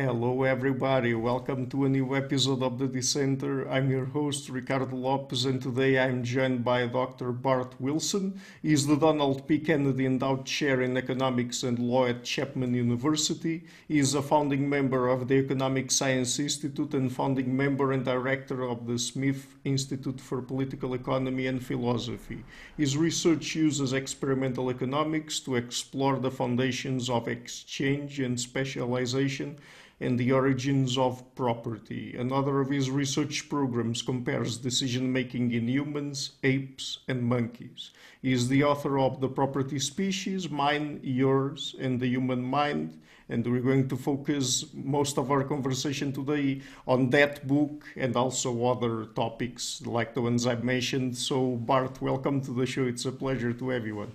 Hello, everybody. Welcome to a new episode of The Dissenter. I'm your host, Ricardo Lopes, and today I'm joined by Dr. Bart Wilson. He's the Donald P. Kennedy Endowed Chair in Economics and Law at Chapman University. He is a founding member of the Economic Science Institute and founding member and director of the Smith Institute for Political Economy and Philosophy. His research uses experimental economics to explore the foundations of exchange and specialization and the origins of property. Another of his research programs compares decision making in humans, apes, and monkeys. He is the author of The Property Species, Mine, Yours, and the Human Mind. And we're going to focus most of our conversation today on that book and also other topics like the ones I've mentioned. So, Bart, welcome to the show. It's a pleasure to on.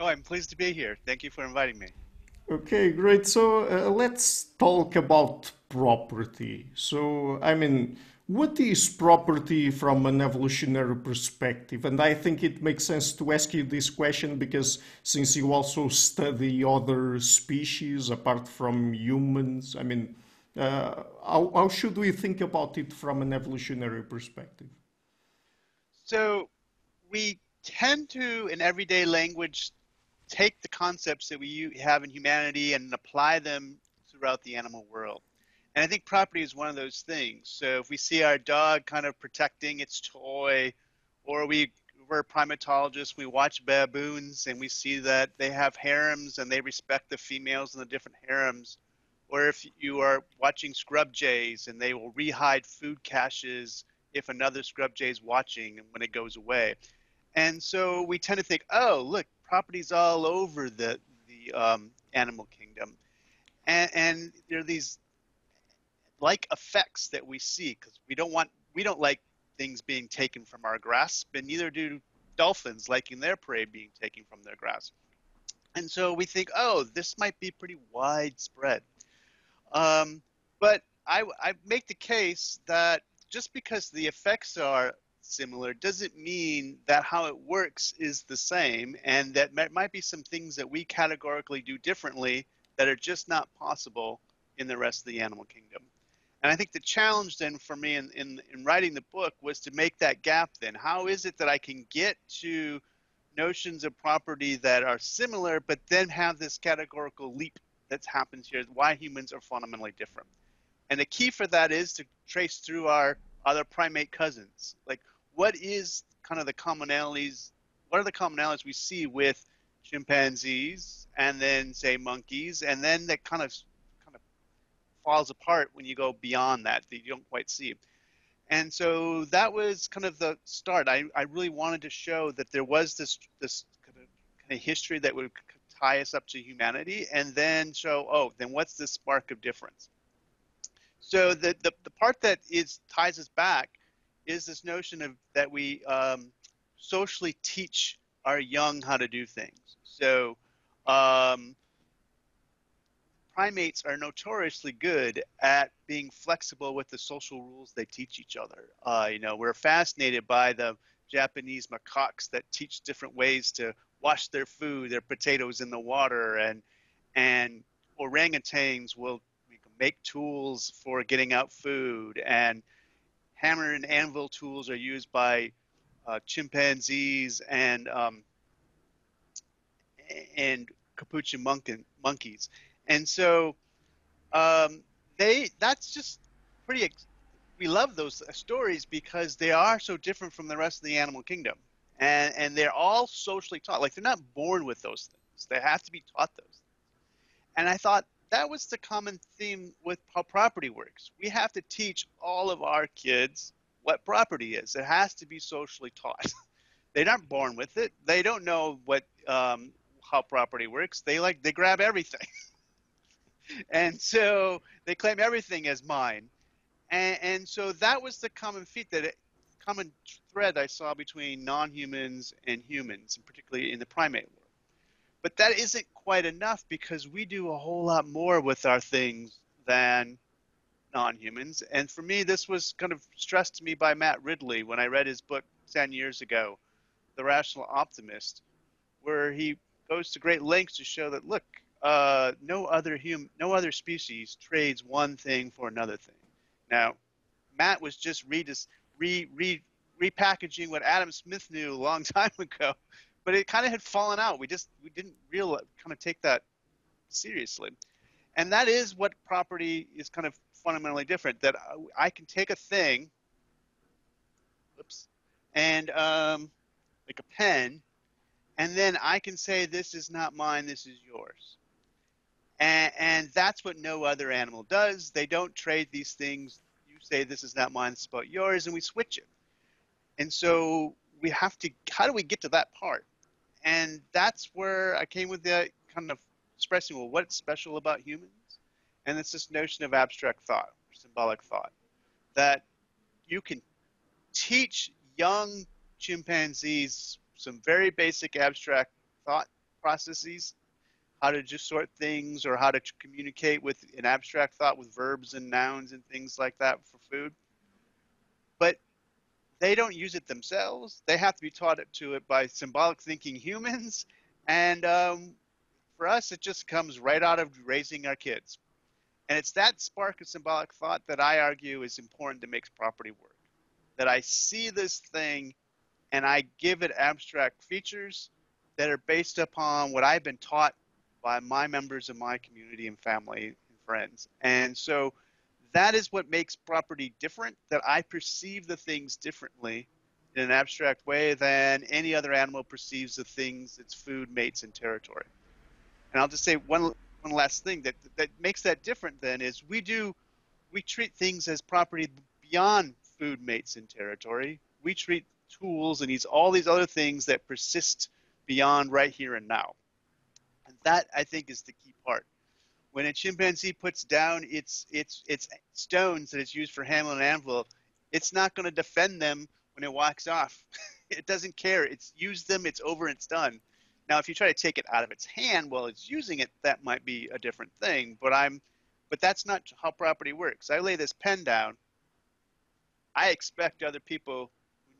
Oh, I'm pleased to be here. Thank you for inviting me. Okay, great. So uh, let's talk about property. So, I mean, what is property from an evolutionary perspective? And I think it makes sense to ask you this question because since you also study other species apart from humans, I mean, uh, how, how should we think about it from an evolutionary perspective? So, we tend to, in everyday language, take the concepts that we have in humanity and apply them throughout the animal world. And I think property is one of those things. So if we see our dog kind of protecting its toy, or we we're primatologists, we watch baboons and we see that they have harems and they respect the females in the different harems. Or if you are watching scrub jays and they will rehide food caches if another scrub jay is watching when it goes away. And so we tend to think, oh, look, properties all over the the um, animal kingdom, and, and there are these like effects that we see because we don't want we don't like things being taken from our grasp, and neither do dolphins liking their prey being taken from their grasp. And so we think, oh, this might be pretty widespread. Um, but I, I make the case that just because the effects are similar doesn't mean that how it works is the same and that might be some things that we categorically do differently that are just not possible in the rest of the animal kingdom. And I think the challenge then for me in, in, in writing the book was to make that gap then. How is it that I can get to notions of property that are similar, but then have this categorical leap that happens here, why humans are fundamentally different? And the key for that is to trace through our other primate cousins. Like, what is kind of the commonalities? What are the commonalities we see with chimpanzees and then say monkeys, and then that kind of kind of falls apart when you go beyond that that you don't quite see. And so that was kind of the start. I, I really wanted to show that there was this this kind of, kind of history that would tie us up to humanity, and then show oh then what's this spark of difference. So the, the, the part that is ties us back is this notion of that we um, socially teach our young how to do things. So um, primates are notoriously good at being flexible with the social rules they teach each other. Uh, you know, we're fascinated by the Japanese macaques that teach different ways to wash their food, their potatoes in the water, and and orangutans will make tools for getting out food and hammer and anvil tools are used by uh, chimpanzees and um, and capuchin monkey, monkeys, and so um, they that's just pretty. We love those stories because they are so different from the rest of the animal kingdom, and and they're all socially taught. Like they're not born with those things; they have to be taught those. Things. And I thought that was the common theme with how property works. We have to teach all of our kids what property is. It has to be socially taught. They're not born with it. They don't know what um, how property works. They like they grab everything, and so they claim everything as mine. And, and so that was the common feat that it, common thread I saw between non-humans and humans, and particularly in the primate world. But that isn't quite enough because we do a whole lot more with our things than non-humans. And for me, this was kind of stressed to me by Matt Ridley when I read his book 10 years ago, The Rational Optimist, where he goes to great lengths to show that, look, uh, no other hum, no other species trades one thing for another thing. Now, Matt was just re, re, re repackaging what Adam Smith knew a long time ago, but it kind of had fallen out. We just we didn't real kind of take that seriously, and that is what property is kind of fundamentally different. That I can take a thing, oops, and um, like a pen, and then I can say this is not mine, this is yours. And, and that's what no other animal does. They don't trade these things. You say this is not mine, is about yours, and we switch it. And so we have to. How do we get to that part? And that's where I came with the kind of expressing, well, what's special about humans? And it's this notion of abstract thought, symbolic thought, that you can teach young chimpanzees some very basic abstract thought processes, how to just sort things or how to communicate with an abstract thought with verbs and nouns and things like that for food. But they don't use it themselves. They have to be taught it to it by symbolic thinking humans. And um, for us, it just comes right out of raising our kids. And it's that spark of symbolic thought that I argue is important to make property work. That I see this thing and I give it abstract features that are based upon what I've been taught by my members of my community and family and friends. And so that is what makes property different, that I perceive the things differently in an abstract way than any other animal perceives the things its food, mates, and territory. And I'll just say one, one last thing that, that makes that different then is we do, we treat things as property beyond food, mates, and territory. We treat tools and these all these other things that persist beyond right here and now. And that I think is the key part. When a chimpanzee puts down its its its stones that it's used for hammer and anvil, it's not going to defend them when it walks off. it doesn't care. It's used them. It's over. It's done. Now, if you try to take it out of its hand while it's using it, that might be a different thing. But I'm, but that's not how property works. I lay this pen down. I expect other people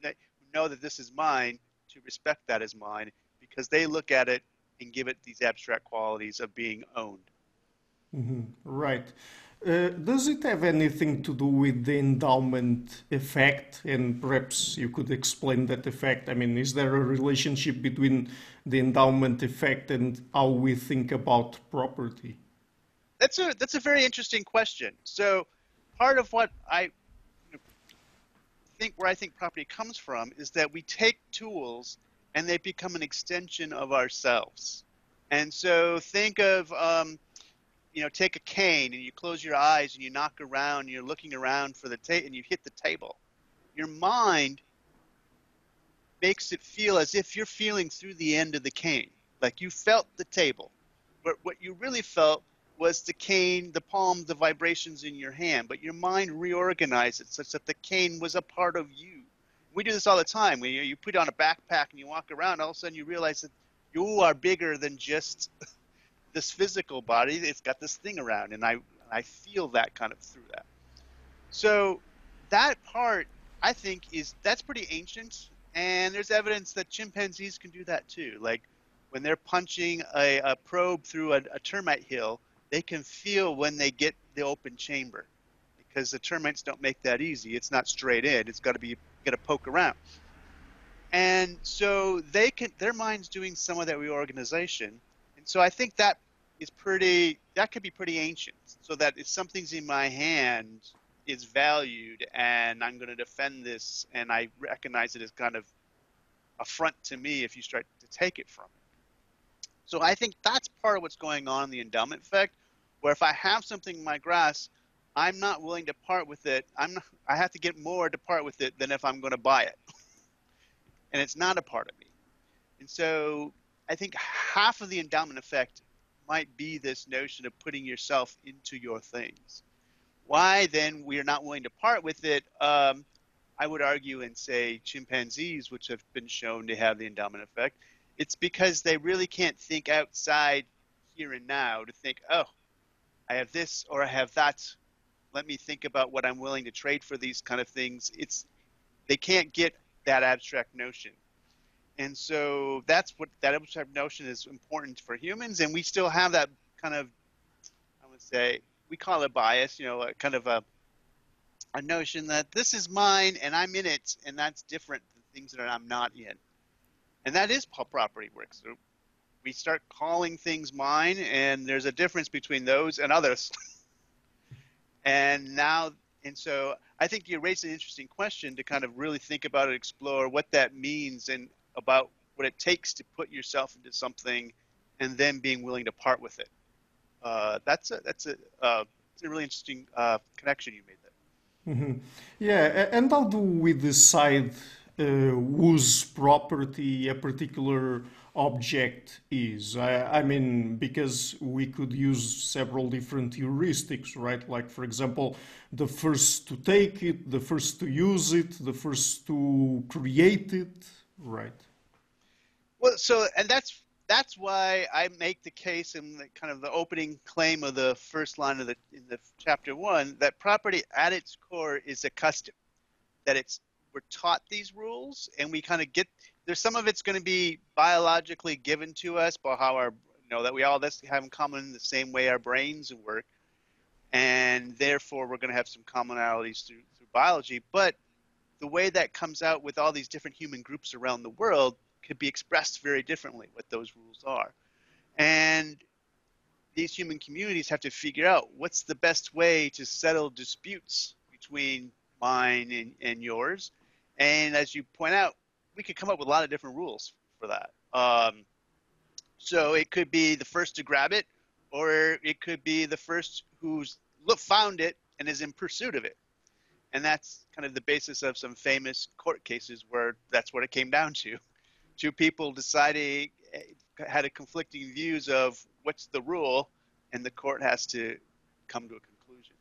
who know that this is mine to respect that as mine because they look at it and give it these abstract qualities of being owned. Mm-hmm. Right. Uh, does it have anything to do with the endowment effect? And perhaps you could explain that effect. I mean, is there a relationship between the endowment effect and how we think about property? That's a that's a very interesting question. So, part of what I think where I think property comes from is that we take tools and they become an extension of ourselves. And so think of, um, you know, take a cane and you close your eyes and you knock around, and you're looking around for the table and you hit the table. Your mind makes it feel as if you're feeling through the end of the cane, like you felt the table. But what you really felt was the cane, the palm, the vibrations in your hand, but your mind reorganized it such that the cane was a part of you. We do this all the time. When you, you put on a backpack and you walk around, all of a sudden you realize that you are bigger than just this physical body. It's got this thing around, and I I feel that kind of through that. So that part, I think, is that's pretty ancient, and there's evidence that chimpanzees can do that too. Like when they're punching a, a probe through a, a termite hill, they can feel when they get the open chamber because the termites don't make that easy. It's not straight in. It's got to be got to poke around. And so they can their mind's doing some of that reorganization. And so I think that is pretty that could be pretty ancient. So that if something's in my hand is valued and I'm going to defend this and I recognize it as kind of affront to me if you start to take it from me. So I think that's part of what's going on in the endowment effect where if I have something in my grasp, I'm not willing to part with it. I'm not, I have to get more to part with it than if I'm going to buy it. and it's not a part of me. And so I think half of the endowment effect might be this notion of putting yourself into your things. Why then we are not willing to part with it? Um, I would argue and say chimpanzees, which have been shown to have the endowment effect, it's because they really can't think outside here and now to think, oh, I have this or I have that. Let me think about what I'm willing to trade for these kind of things. It's they can't get that abstract notion. And so that's what that abstract notion is important for humans, and we still have that kind of, I would say, we call it bias, you know, a kind of a, a notion that this is mine and I'm in it, and that's different than things that I'm not in. And that is property works. So we start calling things mine, and there's a difference between those and others. and now, and so I think you raised an interesting question to kind of really think about and explore what that means and about what it takes to put yourself into something and then being willing to part with it. Uh, that's a that's a, uh, a really interesting uh, connection you made there. Mm-hmm. Yeah, and how do we decide uh, whose property a particular object is? I, I, mean, because we could use several different heuristics, right? Like, for example, the first to take it, the first to use it, the first to create it, right? Well, so and that's that's why I make the case in the kind of the opening claim of the first line of the in the chapter one that property at its core is a custom, that it's we're taught these rules and we kind of get there's some of it's going to be biologically given to us by how our you know that we all this have in common the same way our brains work, and therefore we're going to have some commonalities through through biology, but the way that comes out with all these different human groups around the world could be expressed very differently what those rules are. And these human communities have to figure out what's the best way to settle disputes between mine and, and yours. And as you point out, we could come up with a lot of different rules for that. Um, so it could be the first to grab it, or it could be the first who's found it and is in pursuit of it. And that's kind of the basis of some famous court cases where that's what it came down to two people deciding eh, had a conflicting views of what's the rule, and the court has to come to a conclusion.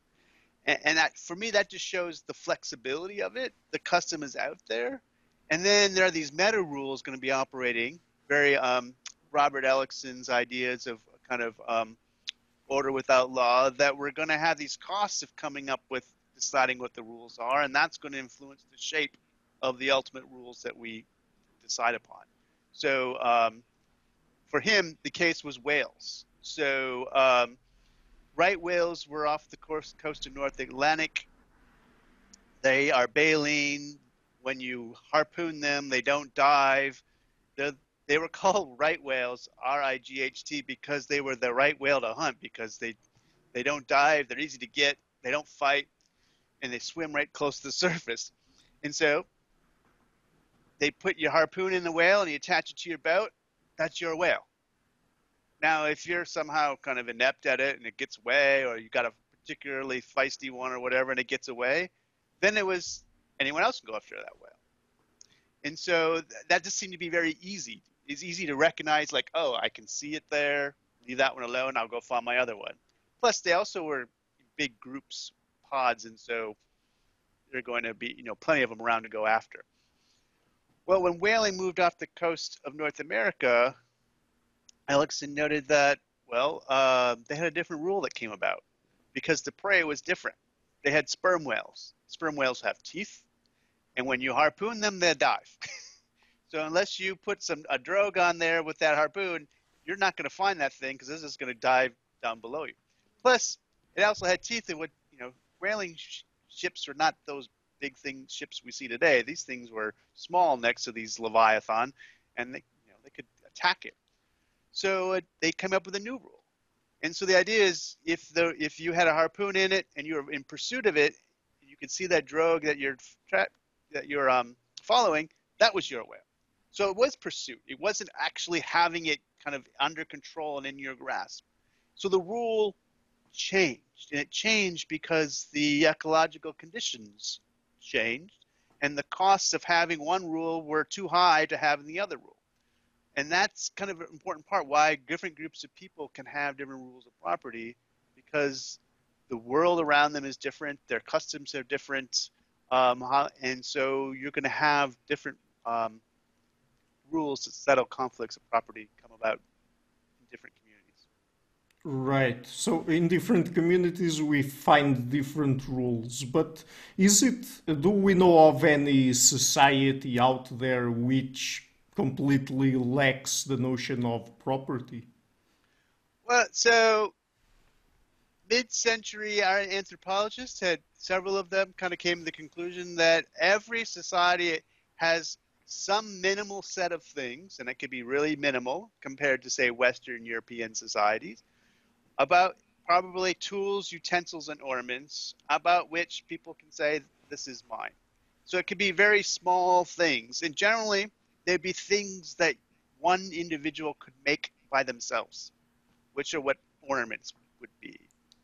And, and that, for me, that just shows the flexibility of it. The custom is out there, and then there are these meta rules going to be operating. Very um, Robert Ellickson's ideas of kind of um, order without law that we're going to have these costs of coming up with deciding what the rules are, and that's going to influence the shape of the ultimate rules that we decide upon. So um, for him, the case was whales. So um, right whales were off the coast, coast of North Atlantic. They are baleen. When you harpoon them, they don't dive. They're, they were called right whales, R-I-G-H-T, because they were the right whale to hunt because they they don't dive, they're easy to get, they don't fight, and they swim right close to the surface. And so they put your harpoon in the whale and you attach it to your boat, that's your whale. Now, if you're somehow kind of inept at it and it gets away, or you got a particularly feisty one or whatever and it gets away, then it was anyone else can go after that whale. And so that just seemed to be very easy. It's easy to recognize, like, oh, I can see it there. Leave that one alone. I'll go find my other one. Plus, they also were big groups, pods, and so there are going to be, you know, plenty of them around to go after. Well, when whaling moved off the coast of North America, Ellickson noted that, well, uh, they had a different rule that came about because the prey was different. They had sperm whales. Sperm whales have teeth, and when you harpoon them, they dive. so unless you put some a drogue on there with that harpoon, you're not going to find that thing because this is going to dive down below you. Plus, it also had teeth that would, whaling sh- ships are not those big thing ships we see today. These things were small next to these Leviathan, and they you know they could attack it. So uh, they came up with a new rule. And so the idea is if the if you had a harpoon in it and you were in pursuit of it, you could see that drogue that you're tra- that you're um, following, that was your whale. So it was pursuit. It wasn't actually having it kind of under control and in your grasp. So the rule changed, and it changed because the ecological conditions changed, and the costs of having one rule were too high to have in the other rule. And that's kind of an important part why different groups of people can have different rules of property because the world around them is different, their customs are different, um, and so you're going to have different um, rules to settle conflicts of property come about in different Right. So in different communities we find different rules, but is it do we know of any society out there which completely lacks the notion of property? Well, so mid-century anthropologists had several of them kind of came to the conclusion that every society has some minimal set of things, and it could be really minimal compared to, say, Western European societies, about probably tools, utensils, and ornaments about which people can say, this is mine. So it could be very small things, and generally, they'd be things that one individual could make by themselves, which are what ornaments would be,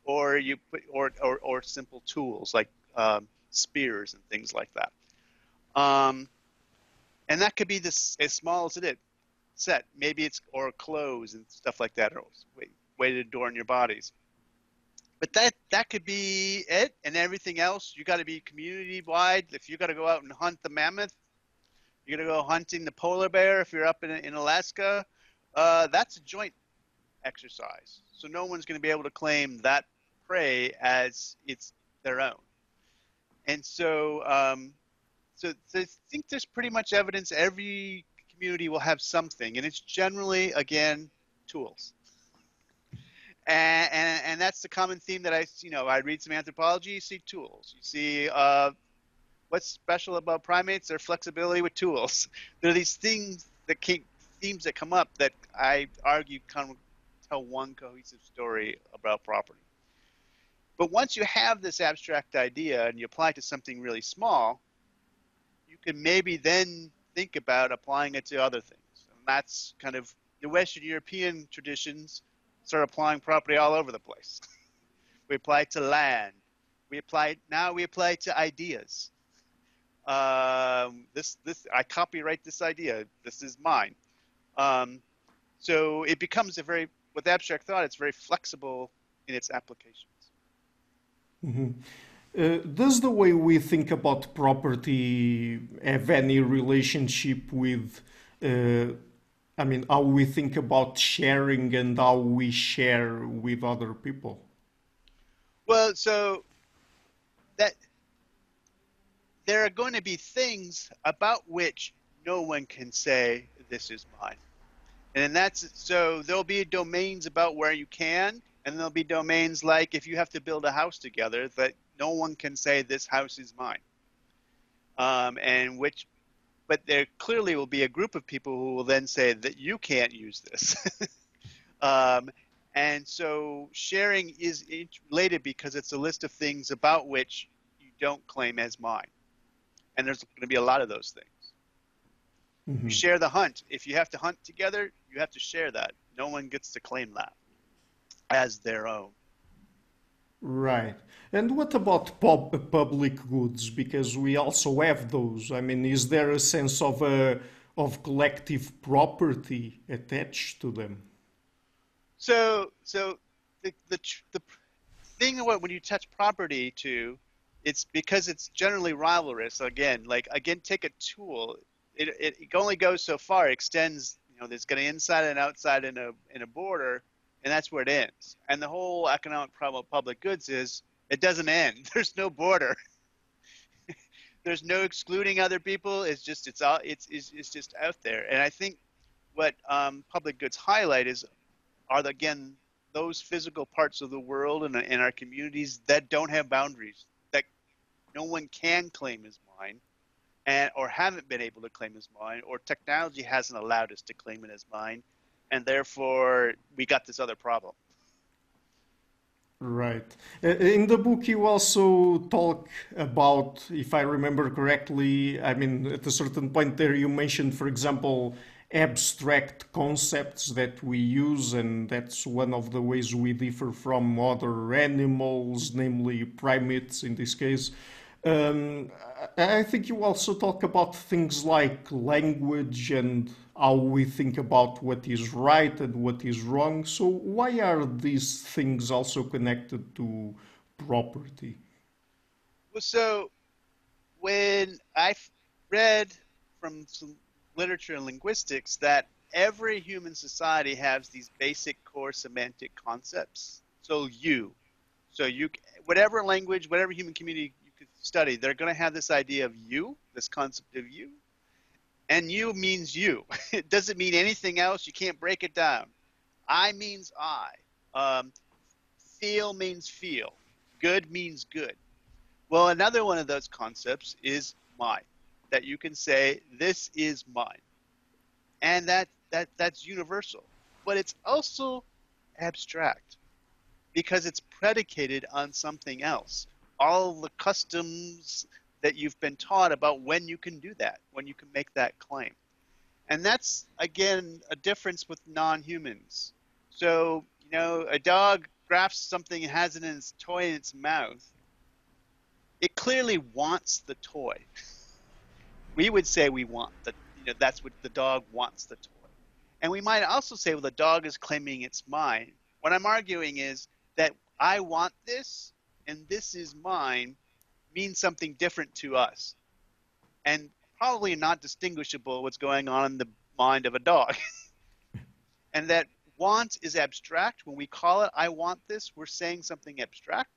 or you put, or, or, or simple tools like um, spears and things like that. Um, and that could be this as small as it is set. Maybe it's or clothes and stuff like that, or way, way to adorn your bodies. But that that could be it, and everything else you got to be community wide. If you got to go out and hunt the mammoth, you're gonna go hunting the polar bear. If you're up in, in Alaska, uh, that's a joint exercise. So no one's going to be able to claim that prey as it's their own. And so um, so, so I think there's pretty much evidence every community will have something, and it's generally again tools. And, and, and that's the common theme that I you know I read some anthropology. You see tools. You see uh, what's special about primates? Their flexibility with tools. There are these things that keep themes that come up that I argue kind of tell one cohesive story about property. But once you have this abstract idea and you apply it to something really small, you can maybe then think about applying it to other things. And that's kind of the Western European traditions start applying property all over the place. we apply it to land. We apply now we apply it to ideas. Um, this, this, I copyright this idea. This is mine. Um, so it becomes a very, with abstract thought, it's very flexible in its applications. Mm-hmm. Uh, does the way we think about property have any relationship with, uh, I mean, how we think about sharing and how we share with other people? Well, so that there are going to be things about which no one can say this is mine. And that's so there'll be domains about where you can, and there'll be domains like if you have to build a house together that no one can say this house is mine. Um, and which, but there clearly will be a group of people who will then say that you can't use this. um, and so sharing is related because it's a list of things about which you don't claim as mine. And there's going to be a lot of those things. Mm-hmm. You share the hunt. If you have to hunt together, you have to share that. No one gets to claim that as their own. Right. And what about pub- public goods? Because we also have those. I mean, is there a sense of a uh, of collective property attached to them? So, so the the, the thing when you touch property to, it's because it's generally rivalrous. Again, like again, take a tool. It, it, it only goes so far. It extends. You know, there's going to inside and outside in a in a border and that's where it ends. And the whole economic problem of public goods is it doesn't end. There's no border. There's no excluding other people. It's just it's all it's, it's it's just out there. And I think what um, public goods highlight is are the, again those physical parts of the world and in our communities that don't have boundaries that no one can claim as mine and or haven't been able to claim as mine or technology hasn't allowed us to claim it as mine and therefore we got this other problem. Right. Uh, in the book, you also talk about, if I remember correctly, I mean, at a certain point there, you mentioned, for example, abstract concepts that we use, and that's one of the ways we differ from other animals, namely primates in this case. Um, I think you also talk about things like language and how we think about what is right and what is wrong. So, why are these things also connected to property? Well, so when I read from some literature and linguistics that every human society has these basic core semantic concepts. So, you, so you, whatever language, whatever human community you could study, they're going to have this idea of you, this concept of you. And you means you. It doesn't mean anything else. You can't break it down. I means I. Um, feel means feel. Good means good. Well, another one of those concepts is mine, that you can say, this is mine. And that, that, that's universal. But it's also abstract because it's predicated on something else. All the customs that you've been taught about when you can do that, when you can make that claim. And that's, again, a difference with non humans. So, you know, a dog grasps something and has it in its toy in its mouth. It clearly wants the toy. we would say we want the, you know, that's what the dog wants the toy. And we might also say, well, the dog is claiming it's mine. What I'm arguing is that I want this and this is mine means something different to us. And probably not distinguishable what's going on in the mind of a dog. and that want is abstract. When we call it I want this, we're saying something abstract.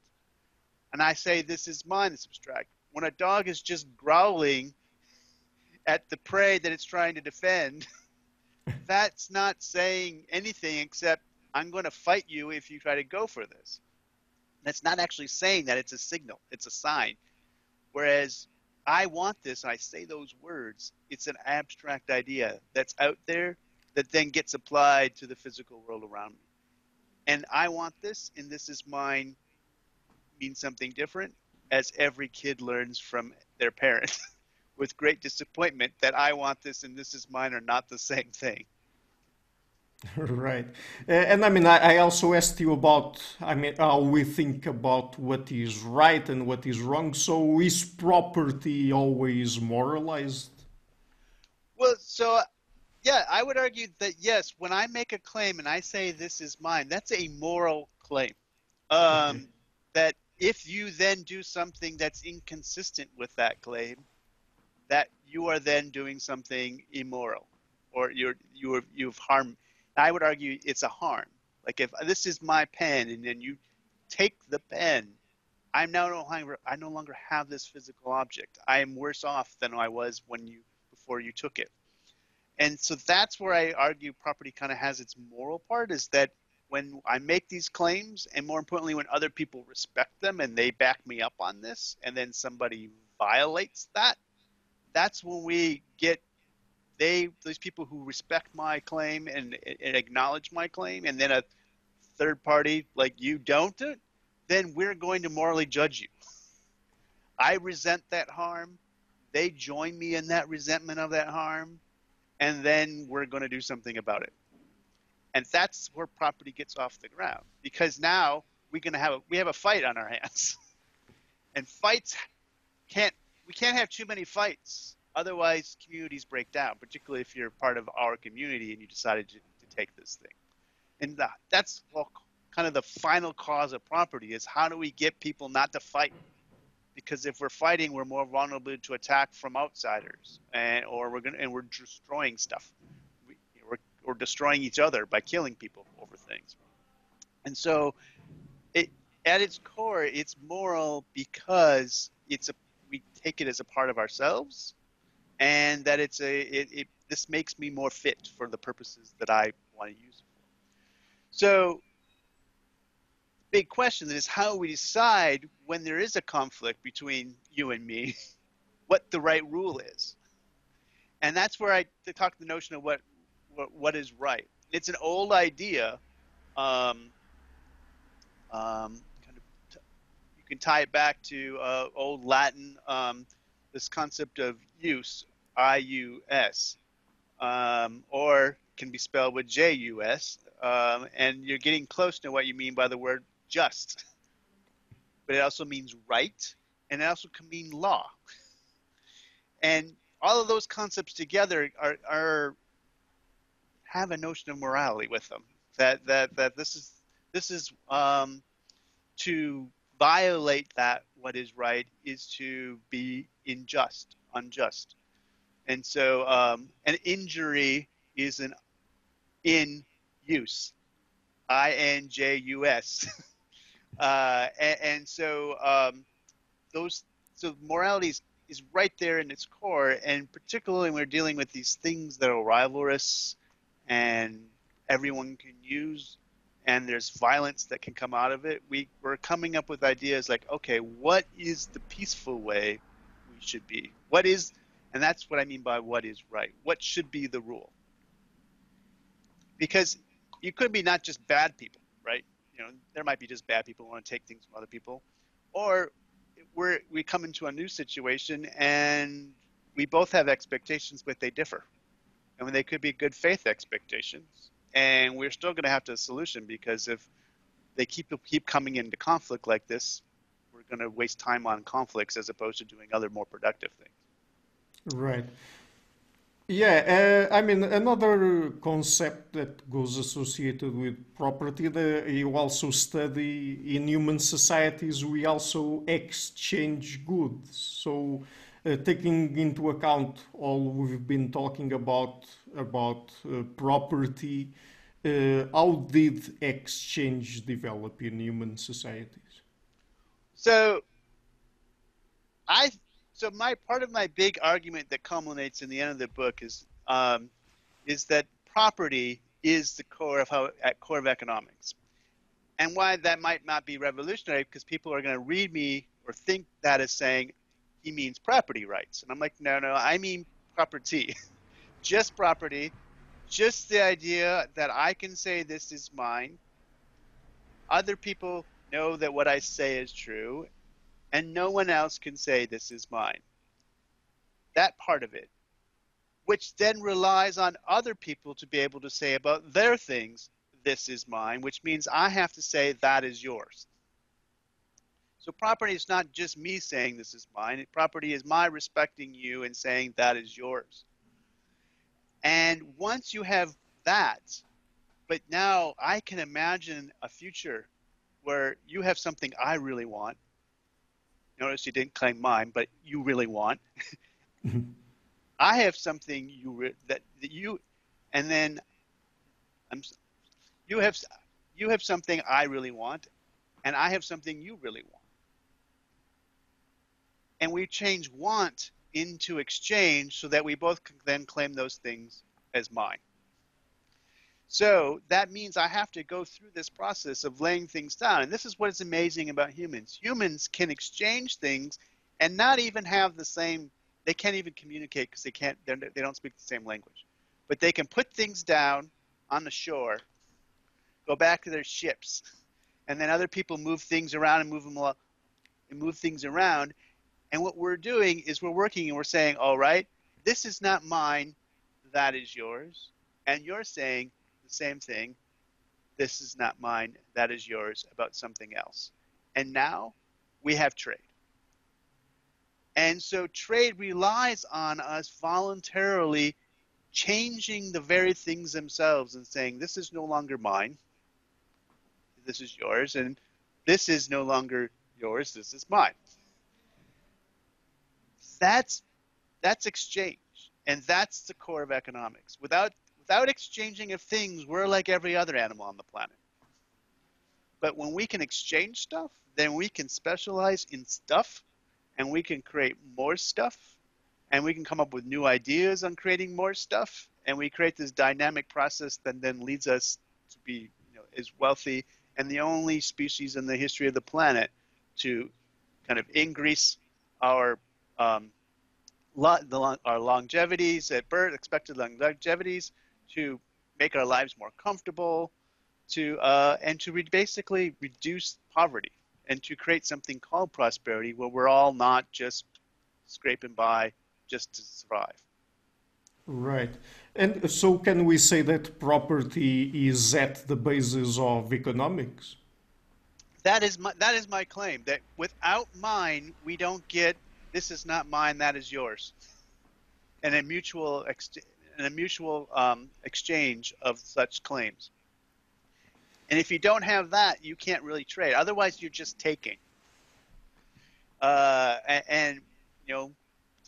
And I say this is mine, it's abstract. When a dog is just growling at the prey that it's trying to defend, that's not saying anything except I'm going to fight you if you try to go for this. That's not actually saying that it's a signal, it's a sign. Whereas I want this, I say those words, it's an abstract idea that's out there that then gets applied to the physical world around me. And I want this, and this is mine, means something different, as every kid learns from their parents with great disappointment that I want this and this is mine are not the same thing. Right. And I mean, I, also asked you about, I mean, how we think about what is right and what is wrong. So is property always moralized? Well, so yeah, I would argue that yes, when I make a claim and I say this is mine, that's a moral claim. Um, okay. That if you then do something that's inconsistent with that claim, that you are then doing something immoral, or you're you are you've harmed I would argue it's a harm. Like if this is my pen and then you take the pen, I'm now no longer I no longer have this physical object. I am worse off than I was when you before you took it. And so that's where I argue property kind of has its moral part is that when I make these claims, and more importantly, when other people respect them and they back me up on this, and then somebody violates that, that's when we get they those people who respect my claim and, and acknowledge my claim, and then a third party like you don't, then we're going to morally judge you. I resent that harm. They join me in that resentment of that harm, and then we're going to do something about it. And that's where property gets off the ground because now we're going to have a, we have a fight on our hands, and fights can't we can't have too many fights Otherwise, communities break down, particularly if you're part of our community and you decided to, to take this thing. And that, that's kind of the final cause of property is how do we get people not to fight? Because if we're fighting, we're more vulnerable to attack from outsiders, and or we're gonna and we're destroying stuff. We, we're, we're destroying each other by killing people over things. And so, it at its core, it's moral because it's a we take it as a part of ourselves and that it's a it, it, this makes me more fit for the purposes that I want to use it for. So, big question is how we decide when there is a conflict between you and me, what the right rule is, and that's where I talk the notion of what what, what is right. It's an old idea. Um, um, kind of you can tie it back to uh, old Latin. Um, this concept of ius, I-U-S, um, or can be spelled with J-U-S, um, and you're getting close to what you mean by the word just. But it also means right, and it also can mean law. And all of those concepts together are, are have a notion of morality with them. That that that this is this is um, to violate that what is right is to be unjust, unjust. And so um, an injury is an in use, I N J U S. uh, and, and, so um, those so morality is, is right there in its core, and particularly when we're dealing with these things that are rivalrous and everyone can use and there's violence that can come out of it, we, we're coming up with ideas like, okay, what is the peaceful way should be? What is, and that's what I mean by what is right. What should be the rule? Because you could be not just bad people, right? You know, there might be just bad people who want to take things from other people, or we're we come into a new situation and we both have expectations, but they differ, and they could be good faith expectations and we're still going to have to solution because if they keep keep coming into conflict like this, going to waste time on conflicts as opposed to doing other more productive things. Right. Yeah, uh, I mean another concept that goes associated with property. you also study in human societies. We also exchange goods. So, uh, taking into account all we've been talking about about uh, property. Uh, how did exchange develop in human societies? So, I so my part of my big argument that culminates in the end of the book is um, is that property is the core of how at core of economics, and why that might not be revolutionary because people are going to read me or think that as saying he means property rights, and I'm like, no, no, I mean property. just property, just the idea that I can say this is mine. Other people know that what I say is true, and no one else can say this is mine. That part of it, which then relies on other people to be able to say about their things, this is mine, which means I have to say that is yours. So property is not just me saying this is mine. Property is my respecting you and saying that is yours. And once you have that, but now I can imagine a future where you have something I really want. Notice you didn't claim mine, but you really want. Mm-hmm. I have something you re- that, that you, and then I'm, you have you have something I really want, and I have something you really want, and we change want into exchange so that we both can then claim those things as mine. So that means I have to go through this process of laying things down. And this is what is amazing about humans. Humans can exchange things and not even have the same, they can't even communicate because they can't, they don't speak the same language. But they can put things down on the shore, go back to their ships, and then other people move things around and move them and move things around. And what we're doing is we're working and we're saying, all right, this is not mine, that is yours. And you're saying the same thing, this is not mine, that is yours about something else. And now we have trade. And so trade relies on us voluntarily changing the very things themselves and saying, this is no longer mine, this is yours, and this is no longer yours, this is mine. That's that's exchange, and that's the core of economics. Without without exchanging of things, we're like every other animal on the planet. But when we can exchange stuff, then we can specialize in stuff, and we can create more stuff, and we can come up with new ideas on creating more stuff, and we create this dynamic process that then leads us to be you know, as wealthy and the only species in the history of the planet to kind of increase our um, the, our longevities at birth, expected longevities, to make our lives more comfortable, to uh, and to re- basically reduce poverty and to create something called prosperity, where we're all not just scraping by just to survive. Right. And so, can we say that property is at the basis of economics? That is my that is my claim. That without mine, we don't get this is not mine, that is yours. And a mutual, ex- and a mutual um, exchange of such claims. And if you don't have that, you can't really trade. Otherwise, you're just taking. Uh, and, and, you know,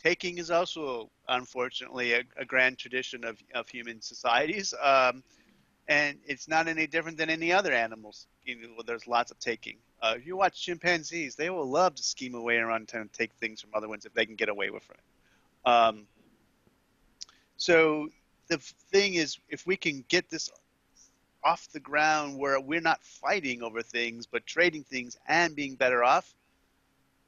taking is also, unfortunately, a, a grand tradition of, of human societies. Um, and it's not any different than any other animals. You know, there's lots of taking. Uh, if you watch chimpanzees, they will love to scheme away around and take things from other ones if they can get away with it. Um, so the thing is, if we can get this off the ground where we're not fighting over things but trading things and being better off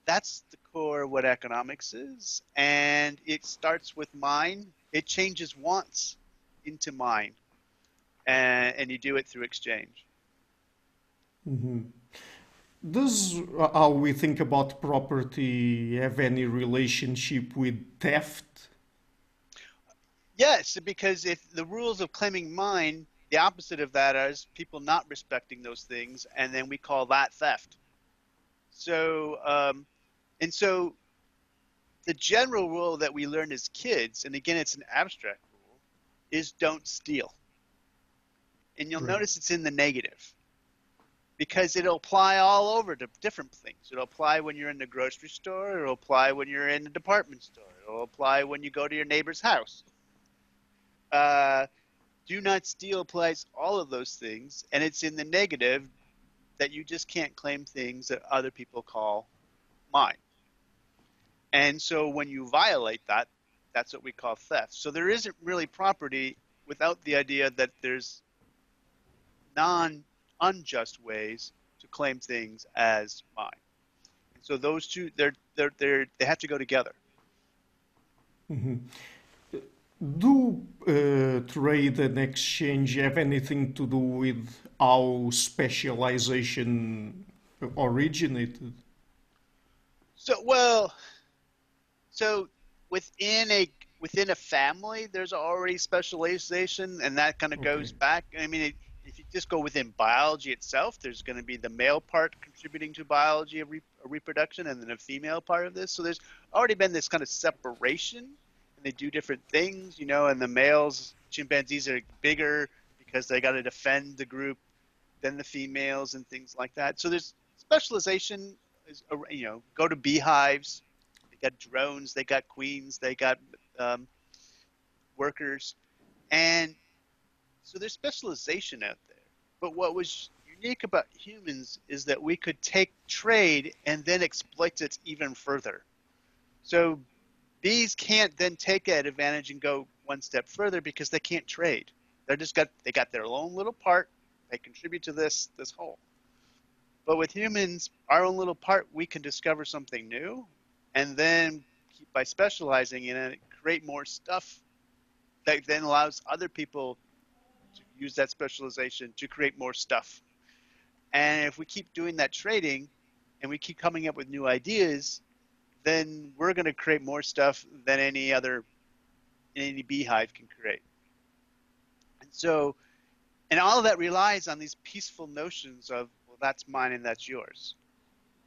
that's the core of what economics is. And it starts with mine. It changes wants into mine. And, and you do it through exchange. Mm-hmm. does uh, how we think about property have any relationship with theft yes because if the rules of claiming mine the opposite of that is people not respecting those things, and then we call that theft. So, um, and so the general rule that we learn as kids, and again, it's an abstract rule, is don't steal. And you'll right. notice it's in the negative because it'll apply all over to different things. It'll apply when you're in the grocery store, it'll apply when you're in the department store, it'll apply when you go to your neighbor's house. Do not steal applies all of those things, and it's in the negative that you just can't claim things that other people call mine. And so when you violate that, that's what we call theft. So there isn't really property without the idea that there's non unjust ways to claim things as mine. And so those two, they're, they're, they're, they have to go together. Mm-hmm. Do uh, trade and exchange have anything to do with how specialization originated? So, well, so within a within a family, there's already specialization, and that kind of okay. goes back. I mean, it, if you just go within biology itself, there's going to be the male part contributing to biology of re- reproduction, and then a female part of this. So there's already been this kind of separation and they do different things, you know, and the males, chimpanzees are bigger because they got to defend the group than the females and things like that. So there's specialization, is, you know, go to beehives, they got drones, they got queens, they got um, workers. And so there's specialization out there. But what was unique about humans is that we could take trade and then exploit it even further. So these can't then take that advantage and go one step further because they can't trade. They're just got they got their own little part. They contribute to this this whole. But with humans, our own little part, we can discover something new, and then by specializing in it, create more stuff that then allows other people to use that specialization to create more stuff. And if we keep doing that trading, and we keep coming up with new ideas, then we're going to create more stuff than any other any beehive can create. And so, and all of that relies on these peaceful notions of well, that's mine and that's yours.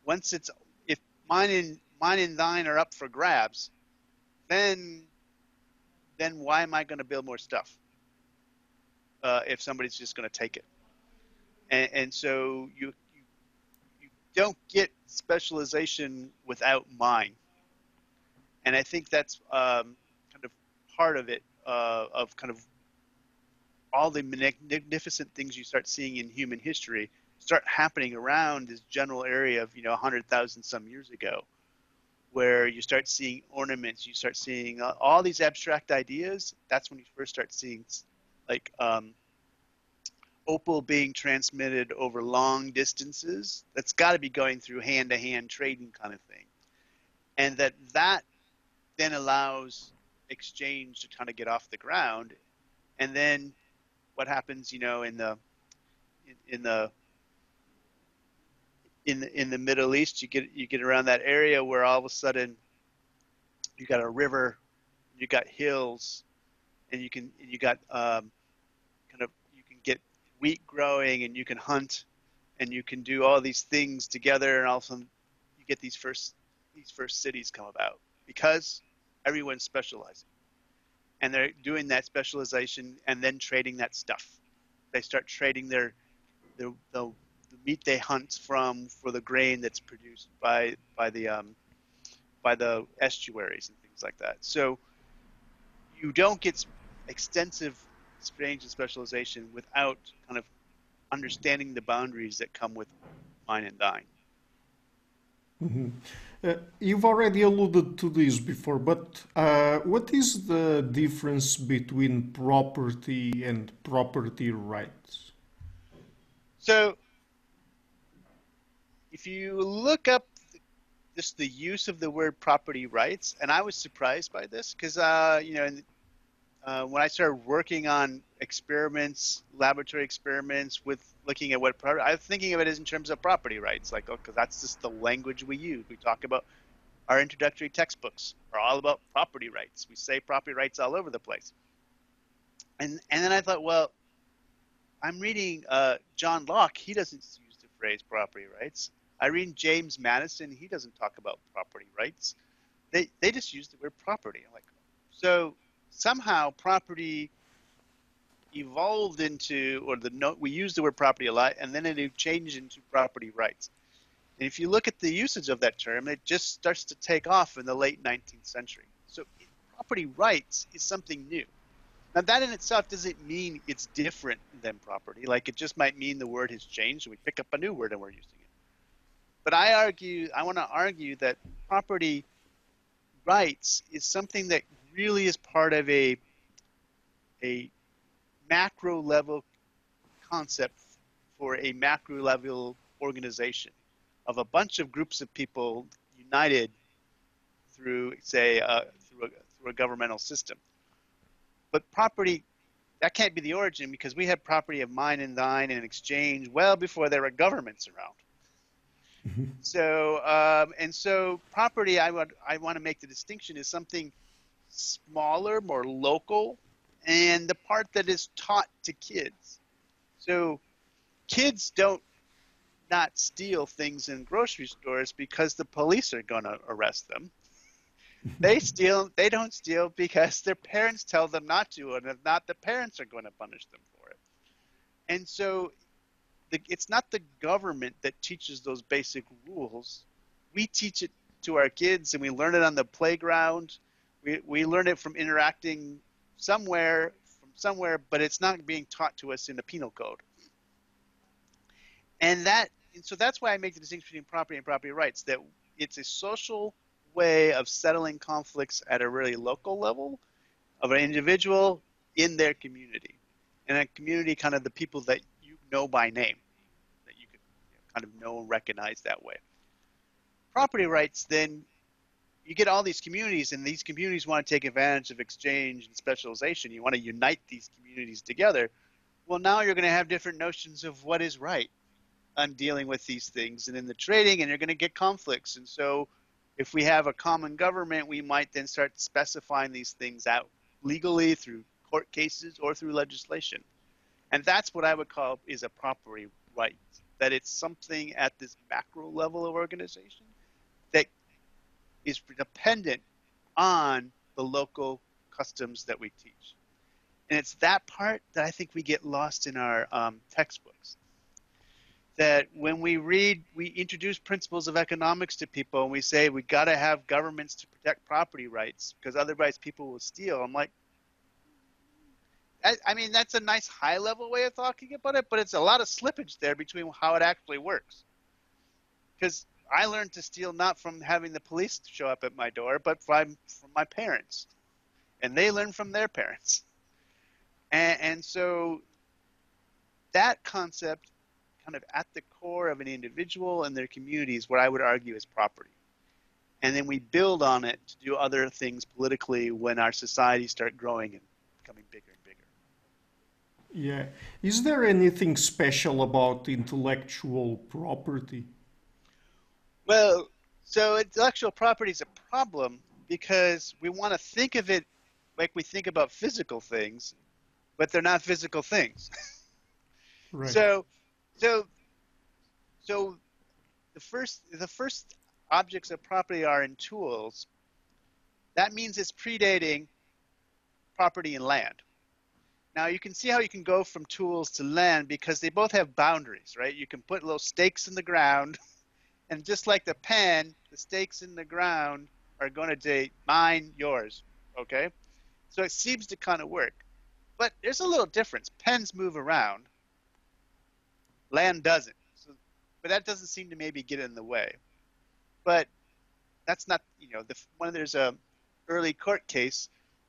Once it's if mine and mine and thine are up for grabs, then then why am I going to build more stuff uh, if somebody's just going to take it? And, and so you don't get specialization without mind. And I think that's um, kind of part of it, uh, of kind of all the magnificent things you start seeing in human history start happening around this general area of, you know, 100,000 some years ago, where you start seeing ornaments, you start seeing uh, all these abstract ideas. That's when you first start seeing like um, opal being transmitted over long distances, that's got to be going through hand-to-hand trading kind of thing, and that that then allows exchange to kind of get off the ground, and then what happens, you know, in the in, in the in the, in the Middle East, you get you get around that area where all of a sudden you got a river, you got hills, and you can you got um, wheat growing and you can hunt and you can do all these things together and all of a sudden you get these first these first cities come about because everyone's specializing. And they're doing that specialization and then trading that stuff. They start trading their their the, the meat they hunt from for the grain that's produced by by the um, by the estuaries and things like that. So you don't get extensive strange and specialization without kind of understanding the boundaries that come with mine and thine. Mm-hmm. Uh, you've already alluded to this before, but uh, what is the difference between property and property rights? So if you look up just the use of the word property rights, and I was surprised by this because, uh, you know, uh, when I started working on experiments, laboratory experiments with looking at what property, I was thinking of it as in terms of property rights, like, because oh, that's just the language we use. We talk about our introductory textbooks are all about property rights. We say property rights all over the place. And and then I thought, well, I'm reading uh, John Locke. He doesn't use the phrase property rights. I read James Madison. He doesn't talk about property rights. They they just use the word property. I'm like, so somehow property evolved into, or the note we use the word property a lot, and then it changed into property rights. And if you look at the usage of that term, it just starts to take off in the late 19th century. So property rights is something new. Now that in itself doesn't mean it's different than property. Like it just might mean the word has changed and we pick up a new word and we're using it. But I argue, I want to argue that property rights is something that really is part of a a macro level concept for a macro level organization of a bunch of groups of people united through, say, uh, through, a, through a governmental system. But property, that can't be the origin because we had property of mine and thine and exchange well before there were governments around. Mm-hmm. So um, and so property, I would I want to make the distinction is something smaller, more local, and the part that is taught to kids. So kids don't not steal things in grocery stores because the police are going to arrest them. they steal they don't steal because their parents tell them not to and if not the parents are going to punish them for it. And so the, it's not the government that teaches those basic rules. We teach it to our kids and we learn it on the playground. We, we learn it from interacting somewhere from somewhere, but it's not being taught to us in the penal code. And that and so that's why I make the distinction between property and property rights, that it's a social way of settling conflicts at a really local level of an individual in their community. And a community kind of the people that you know by name, that you could kind of know and recognize that way. Property rights, then you get all these communities, and these communities want to take advantage of exchange and specialization. You want to unite these communities together. Well, now you're going to have different notions of what is right on dealing with these things and in the trading, and you're going to get conflicts. And so, if we have a common government, we might then start specifying these things out legally through court cases or through legislation. And that's what I would call is a property right. That it's something at this macro level of organization is dependent on the local customs that we teach. And it's that part that I think we get lost in our um, textbooks. That when we read, we introduce principles of economics to people and we say we got to have governments to protect property rights because otherwise people will steal. I'm like, I, I mean, that's a nice high level way of talking about it, but it's a lot of slippage there between how it actually works. Because I learned to steal not from having the police show up at my door, but from, from my parents. And they learn from their parents. And, and so that concept, kind of at the core of an individual and their communities, what I would argue is property. And then we build on it to do other things politically when our societies start growing and becoming bigger and bigger. Yeah. Is there anything special about intellectual property? Well, so intellectual property is a problem because we want to think of it like we think about physical things, but they're not physical things. right. So, so, so the first the first objects of property are in tools. That means it's predating property in land. Now you can see how you can go from tools to land because they both have boundaries, right? You can put little stakes in the ground, and just like the pen, the stakes in the ground are going to say mine, yours, okay? So it seems to kind of work. But there's a little difference. Pens move around, land doesn't. So, but that doesn't seem to maybe get in the way. But that's not, you know, the, when there's a early court case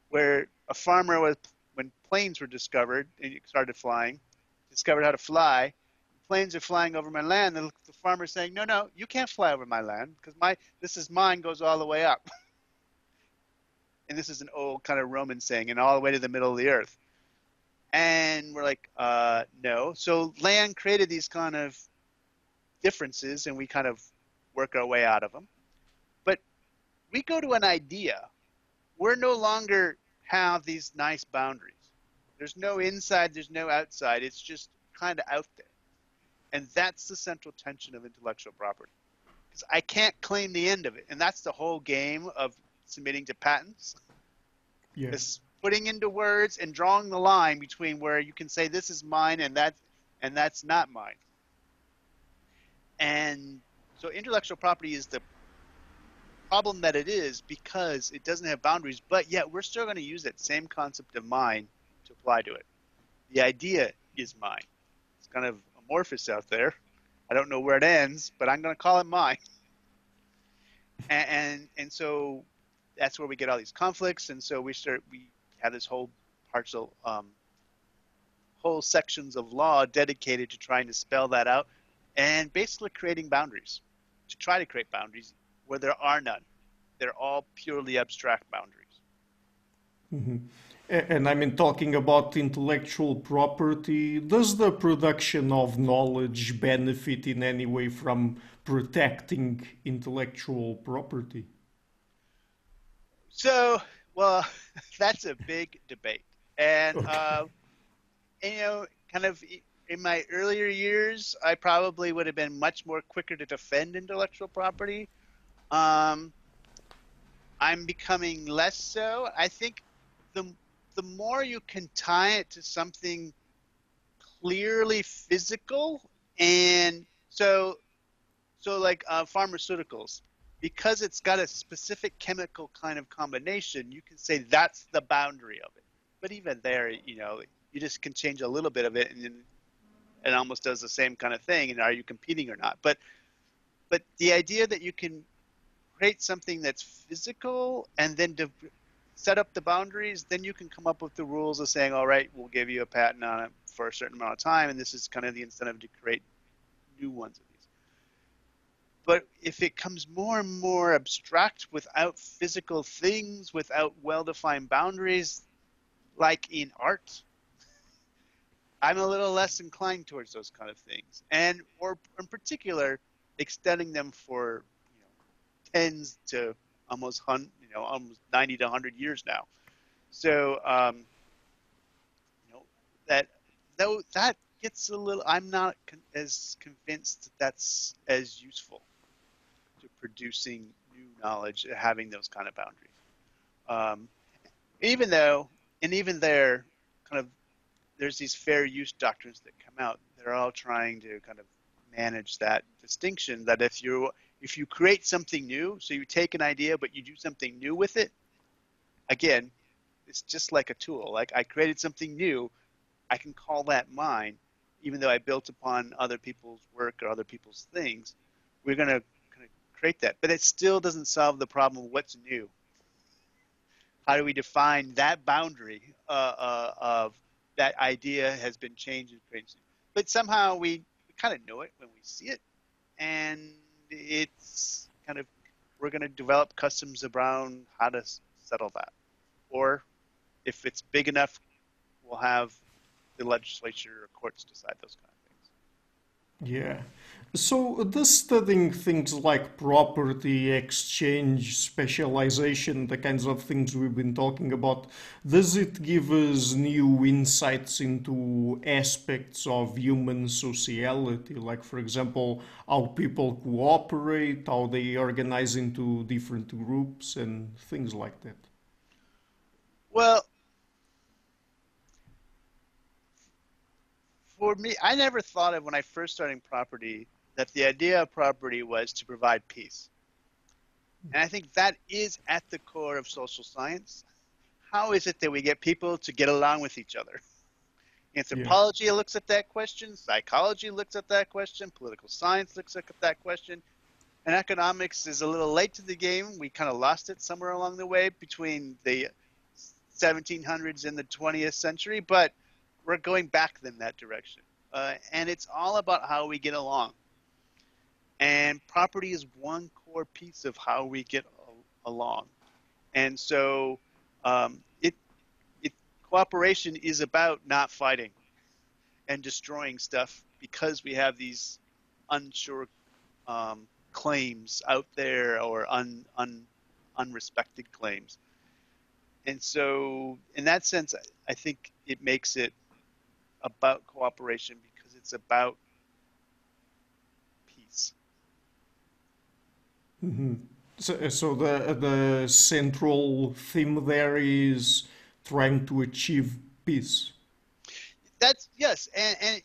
where a farmer was when planes were discovered and started flying, discovered how to fly. Planes are flying over my land, the, the farmer's saying, no, no, you can't fly over my land because my this is mine goes all the way up. and this is an old kind of Roman saying, and all the way to the middle of the earth. And we're like, uh, no. So land created these kind of differences, and we kind of work our way out of them. But we go to an idea. We're no longer have these nice boundaries. There's no inside, there's no outside. It's just kind of out there. And that's the central tension of intellectual property. Because I can't claim the end of it. And that's the whole game of submitting to patents. Yes. putting into words and drawing the line between where you can say this is mine and that and that's not mine. And so intellectual property is the problem that it is because it doesn't have boundaries, but yet we're still going to use that same concept of mine to apply to it. The idea is mine. It's kind of amorphous out there. I don't know where it ends, but I'm going to call it mine. And, and and so that's where we get all these conflicts, and so we start we have this whole parts of um, whole sections of law dedicated to trying to spell that out, and basically creating boundaries to try to create boundaries where there are none. They're all purely abstract boundaries. Mm-hmm. And I mean, talking about intellectual property, does the production of knowledge benefit in any way from protecting intellectual property? So, well, that's a big debate, and Okay. uh, and, you know, kind of in my earlier years, I probably would have been much more quicker to defend intellectual property. Um, I'm becoming less so. I think the the more you can tie it to something clearly physical, and so so like uh, pharmaceuticals, because it's got a specific chemical kind of combination, you can say that's the boundary of it. But even there, you know, you just can change a little bit of it, and it almost does the same kind of thing. And are you competing or not? But but the idea that you can create something that's physical and then de- set up the boundaries, then you can come up with the rules of saying, all right, we'll give you a patent on it for a certain amount of time, and this is kind of the incentive to create new ones of these. But if it comes more and more abstract without physical things, without well defined boundaries, like in art, I'm a little less inclined towards those kind of things. And, or in particular, extending them for you know, tens to almost hun, know, almost 90 to 100 years now. So, um, you know, that though that gets a little, I'm not con- as convinced that that's as useful to producing new knowledge, having those kind of boundaries. Um, even though, and even there, kind of, there's these fair use doctrines that come out. They're all trying to kind of manage that distinction. That if you if you create something new, so you take an idea but you do something new with it, again, it's just like a tool. Like I created something new, I can call that mine, even though I built upon other people's work or other people's things. We're going to create that, but it still doesn't solve the problem of what's new. How do we define that boundary uh, uh, of that idea has been changed and created? But somehow we, we kind of know it when we see it, and it's kind of we're going to develop customs around how to settle that, or if it's big enough, we'll have the legislature or courts decide those kind of things. Yeah. So, does studying things like property, exchange, specialization, the kinds of things we've been talking about, does it give us new insights into aspects of human sociality? Like, for example, how people cooperate, how they organize into different groups, and things like that. Well, for me, I never thought of when I first started property that the idea of property was to provide peace. And I think that is at the core of social science. How is it that we get people to get along with each other? Anthropology looks at that question, psychology looks at that question, political science looks at that question, and economics is a little late to the game. We kind of lost it somewhere along the way between the 1700s and the 20th century, but we're going back in that direction. uh, and it's all about how we get along. And property is one core piece of how we get along. And so, um, it, it cooperation is about not fighting and destroying stuff because we have these unsure um, claims out there or un, un, unrespected claims. And so, in that sense, I think it makes it about cooperation because it's about peace. Mm-hmm. So, so the the central theme there is trying to achieve peace. That's yes, and and,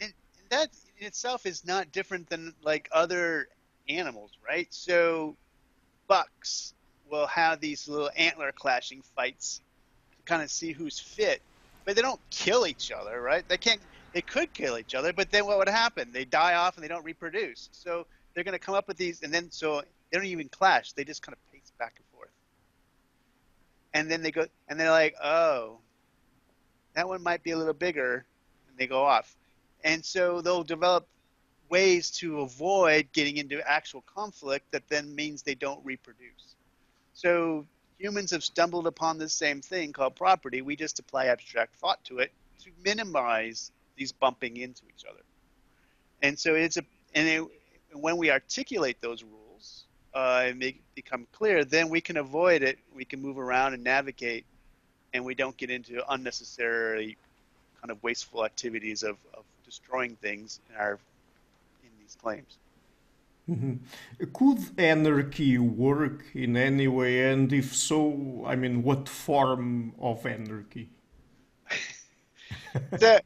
and that in itself is not different than like other animals, right? So bucks will have these little antler clashing fights to kind of see who's fit, but they don't kill each other, right? They can't. They could kill each other, but then what would happen? They die off and they don't reproduce. So they're going to come up with these, and then so they don't even clash. They just kind of pace back and forth. And then they go, and they're like, oh, that one might be a little bigger, and they go off. And so they'll develop ways to avoid getting into actual conflict that then means they don't reproduce. So humans have stumbled upon this same thing called property. We just apply abstract thought to it to minimize these bumping into each other. And so it's a and it, when we articulate those rules uh, and make become clear, then we can avoid it. We can move around and navigate, and we don't get into unnecessary kind of wasteful activities of, of destroying things in our in these claims. Mm-hmm. Could anarchy work in any way, and if so, I mean, what form of anarchy? the,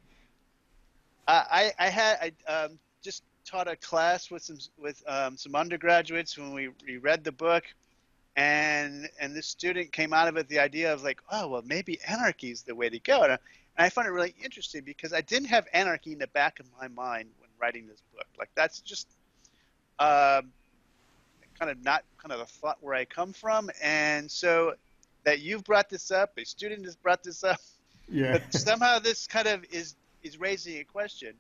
I, I had I um, just taught a class with some with um, some undergraduates when we, we read the book, and and this student came out of it the idea of like, oh well, maybe anarchy is the way to go, and I, and I found it really interesting because I didn't have anarchy in the back of my mind when writing this book. Like that's just um, kind of not kind of a thought where I come from, and so that you've brought this up, a student has brought this up, yeah. but somehow this kind of is is raising a question.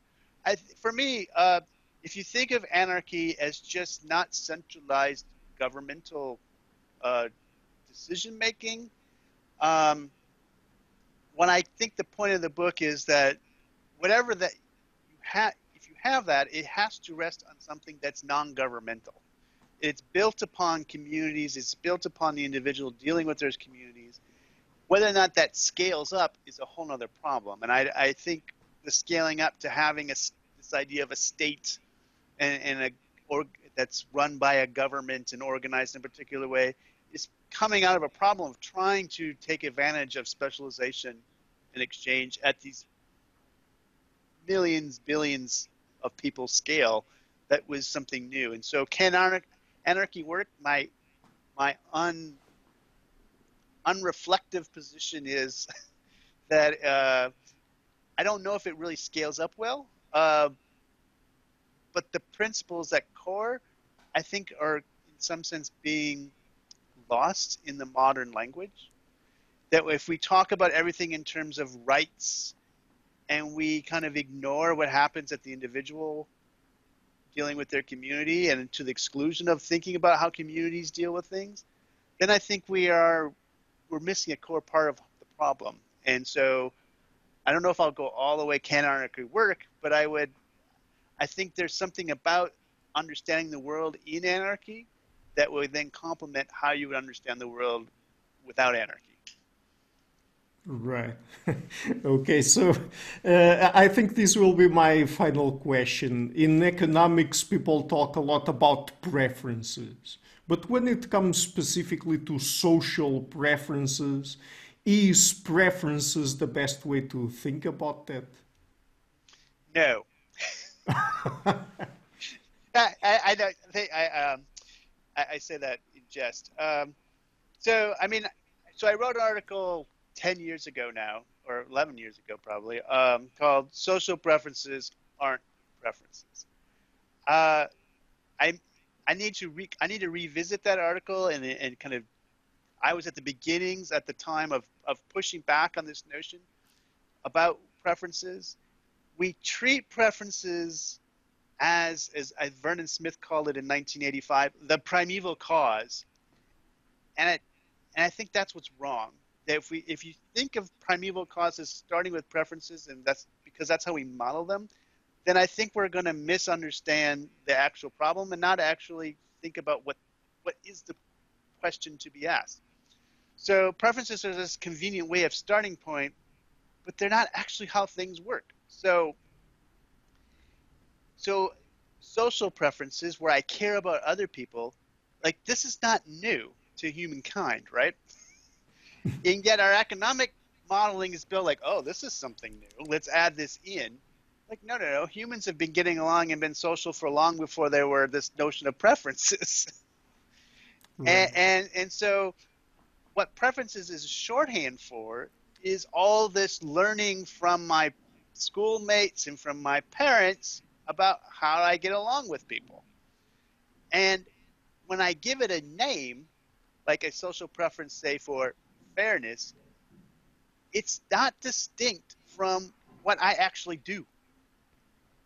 I, for me, uh, if you think of anarchy as just not centralized governmental uh, decision making, um, when I think the point of the book is that whatever that you have have that, it has to rest on something that's non-governmental. It's built upon communities. It's built upon the individual dealing with those communities. Whether or not that scales up is a whole other problem. And I, I think the scaling up to having a, this idea of a state and, and a that's run by a government and organized in a particular way is coming out of a problem of trying to take advantage of specialization and exchange at these millions, billions of people scale that was something new. And so, can anarchy work? My my un unreflective position is that uh, I don't know if it really scales up well. Uh, but the principles at core, I think, are in some sense being lost in the modern language. That if we talk about everything in terms of rights and we kind of ignore what happens at the individual dealing with their community and to the exclusion of thinking about how communities deal with things, then I think we are we're missing a core part of the problem. And so I don't know if I'll go all the way can anarchy work, but I would I think there's something about understanding the world in anarchy that would then complement how you would understand the world without anarchy. Right. okay, so uh, I think this will be my final question. In economics, people talk a lot about preferences. But when it comes specifically to social preferences, is preferences the best way to think about that? No. I, I, I, I, um, I, I say that in jest. Um, so, I mean, so I wrote an article 10 years ago now, or 11 years ago probably, um, called Social Preferences Aren't Preferences. Uh, I, I need to re- I need to revisit that article and, and kind of I was at the beginnings at the time of, of pushing back on this notion about preferences. we treat preferences as, as, Vernon Smith called it in 1985, the primeval cause. And, it, and I think that's what's wrong. If we if you think of primeval causes starting with preferences, and that's because that's how we model them, then I think we're going to misunderstand the actual problem and not actually think about what what is the question to be asked. So preferences are this convenient way of starting point, but they're not actually how things work. So so social preferences where I care about other people, like this is not new to humankind, right? And yet our economic modeling is built like, oh, this is something new. Let's add this in. Like, no, no, no. Humans have been getting along and been social for long before there were this notion of preferences. right. and, and and so what preferences is shorthand for is all this learning from my schoolmates and from my parents about how I get along with people. And when I give it a name, like a social preference, say for fairness, it's not distinct from what I actually do.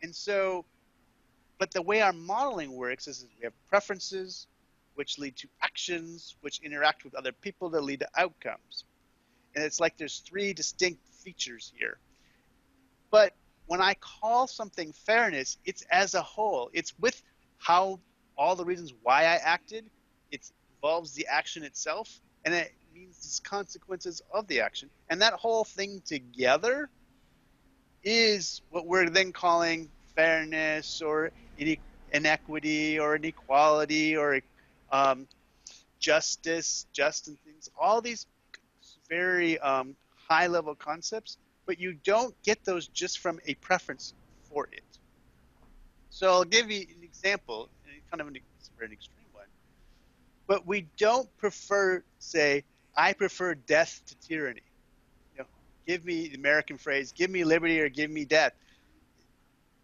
And so, but the way our modeling works is, is we have preferences, which lead to actions, which interact with other people that lead to outcomes. And it's like there's three distinct features here. But when I call something fairness, it's as a whole. It's with how all the reasons why I acted. It involves the action itself, and it means consequences of the action. And that whole thing together is what we're then calling fairness or inequity or inequality or um, justice, just and things. All these very um, high level concepts but you don't get those just from a preference for it. So I'll give you an example, kind of an, an extreme one. But we don't prefer, say, I prefer death to tyranny. You know, give me the American phrase, give me liberty or give me death.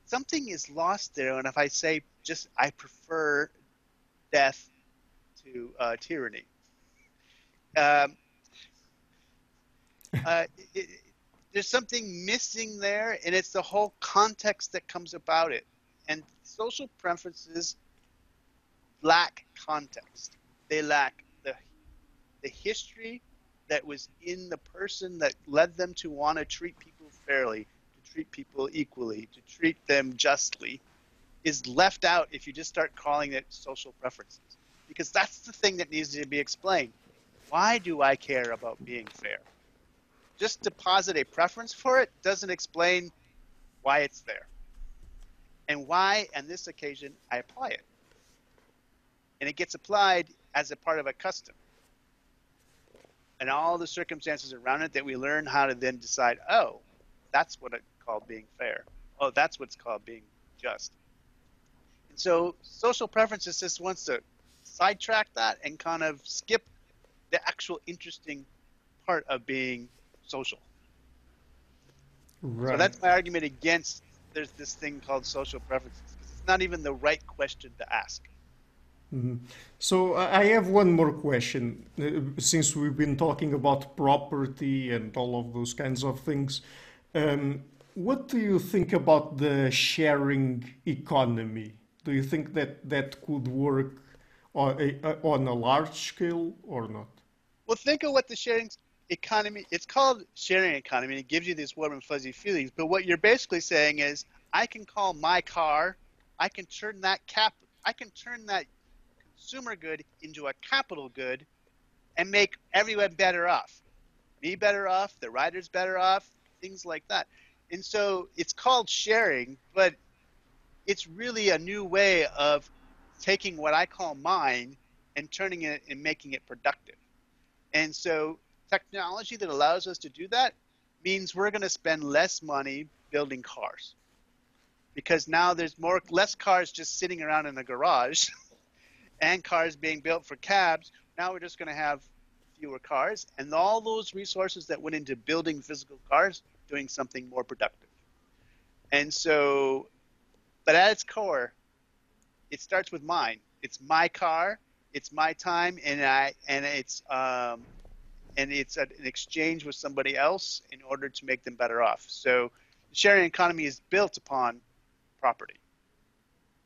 Something is lost there, and if I say just I prefer death to uh, tyranny, um, uh, it, there's something missing there, and it's the whole context that comes about it. And social preferences lack context. They lack the history that was in the person that led them to want to treat people fairly, to treat people equally, to treat them justly, is left out if you just start calling it social preferences. Because that's the thing that needs to be explained. Why do I care about being fair? just to posit a preference for it doesn't explain why it's there and why on this occasion I apply it. And it gets applied as a part of a custom. And all the circumstances around it that we learn how to then decide, oh, that's what it's called being fair. Oh, that's what's called being just. And so social preferences just wants to sidetrack that and kind of skip the actual interesting part of being social. Right. So that's my argument against there's this thing called social preferences. Because it's not even the right question to ask. Mm-hmm. So I have one more question. Uh, since we've been talking about property and all of those kinds of things, um, what do you think about the sharing economy? Do you think that that could work on a, on a large scale or not? Well, think of what the sharing economy it's called sharing economy it gives you these warm and fuzzy feelings but what you're basically saying is i can call my car i can turn that cap i can turn that consumer good into a capital good and make everyone better off. Me better off the riders better off things like that. And so it's called sharing but it's really a new way of taking what i call mine and turning it and making it productive. And so technology that allows us to do that means we're going to spend less money building cars. Because now there's more less cars just sitting around in the garage and cars being built for cabs now we're just going to have fewer cars and all those resources that went into building physical cars doing something more productive and so but at its core it starts with mine it's my car it's my time and i and it's um, and it's an exchange with somebody else in order to make them better off. So The sharing economy is built upon property.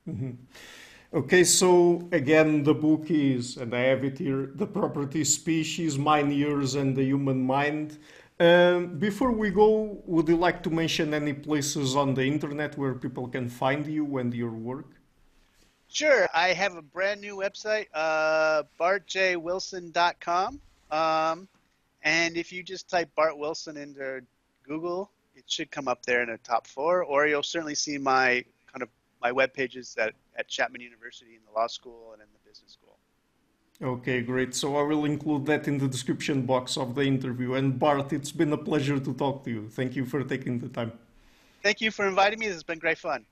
Mm-hmm. Okay, so again, the book is, and I have it here, The Property Species, Mine, Yours, and the Human Mind. Um, before we go, would you like to mention any places on the internet where people can find you and your work? Sure. I have a brand new website, uh, bartjwilson.com. Um, and if you just type Bart Wilson into Google, it should come up there in the top four, or you'll certainly see my kind of my web pages at, at Chapman University in the law school and in the business school. Okay, great. So I will include that in the description box of the interview. And Bart, it's been a pleasure to talk to you. Thank you for taking the time. Thank you for inviting me. This has been great fun.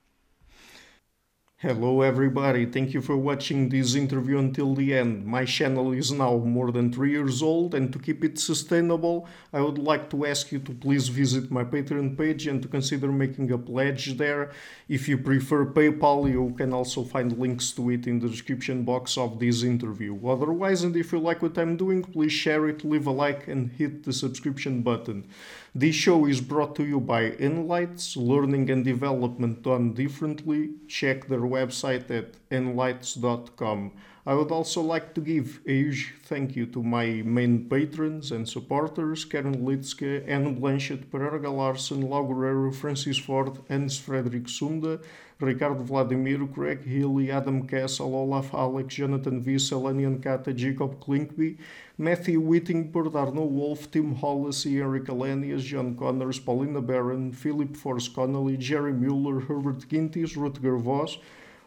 Hello everybody, thank you for watching this interview until the end. My channel is now more than 3 years old and to keep it sustainable, I would like to ask you to please visit my Patreon page and to consider making a pledge there. If you prefer PayPal, you can also find links to it in the description box of this interview. Otherwise, and if you like what I'm doing, please share it, leave a like and hit the subscription button. This show is brought to you by Enlites, learning and development done differently. Check their website at enlites.com. I would also like to give a huge thank you to my main patrons and supporters Karen Litzke, Anne Blanchett, Pereira Larsen, Lau Guerrero, Francis Ford, Hans Frederick Sunda, Ricardo Vladimir, Craig Healy, Adam Castle, Olaf Alex, Jonathan Viss, Elenian Kata, Jacob Klinkby, Matthew Whittingford, Arno Wolf, Tim Hollis, Eric Alenius, John Connors, Paulina Barron, Philip Force Connolly, Jerry Mueller, Herbert Gintis, Rutger Voss,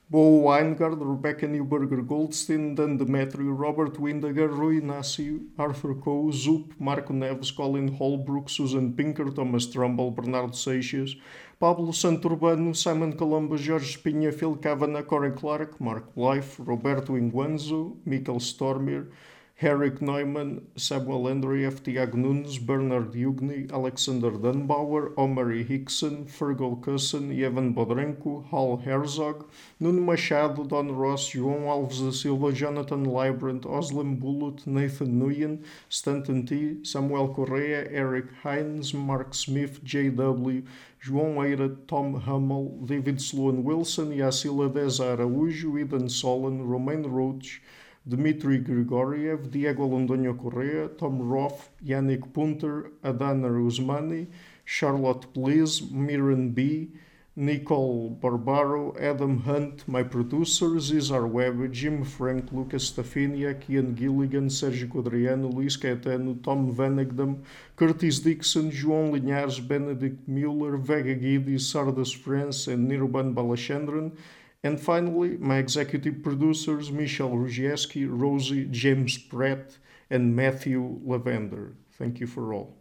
Bo Weingard, Rebecca Newberger Goldstein, Dan Demetrio, Robert Windegar, Rui Inácio, Arthur Coe, Zoop, Marco Neves, Colin Holbrook, Susan Pinker, Thomas Trumbull, Bernardo Seixas, Pablo Santurbano, Simon Colombo, Jorge Espinha, Phil Kavanagh, Corey Clark, Mark Life, Roberto Inguanzo, Michael Stormir, Eric Neumann, Samuel Andreev, Tiago Nunes, Bernard Yugni, Alexander Dunbauer, Omar Hickson, Fergal Cusson, Evan Bodrenko, Hal Herzog, Nuno Machado, Don Ross, João Alves da Silva, Jonathan Librant, Oslam Bullet, Nathan Nguyen, Stanton T, Samuel Correa, Eric Hines, Mark Smith, J.W., João Eira, Tom Hummel, David Sloan Wilson, Yacila Deza Araújo, Eden Solon, Romain Roach, Dmitry Grigoriev, Diego Londoño Correa, Tom Roth, Yannick Punter, Adana Usmani, Charlotte Bliss, Miran B., Nicole Barbaro, Adam Hunt, my producers, Isar Webb, Jim Frank, Lucas Staffinia, Ian Gilligan, Sérgio Quadriano, Luís Caetano, Tom Vanegdam, Curtis Dixon, João Linhares, Benedict Mueller, Vega Guidi, Sardas France, and Nirban Balachandran, and finally, my executive producers, Michel Rugieski, Rosie, James Pratt, and Matthew Lavender. Thank you for all.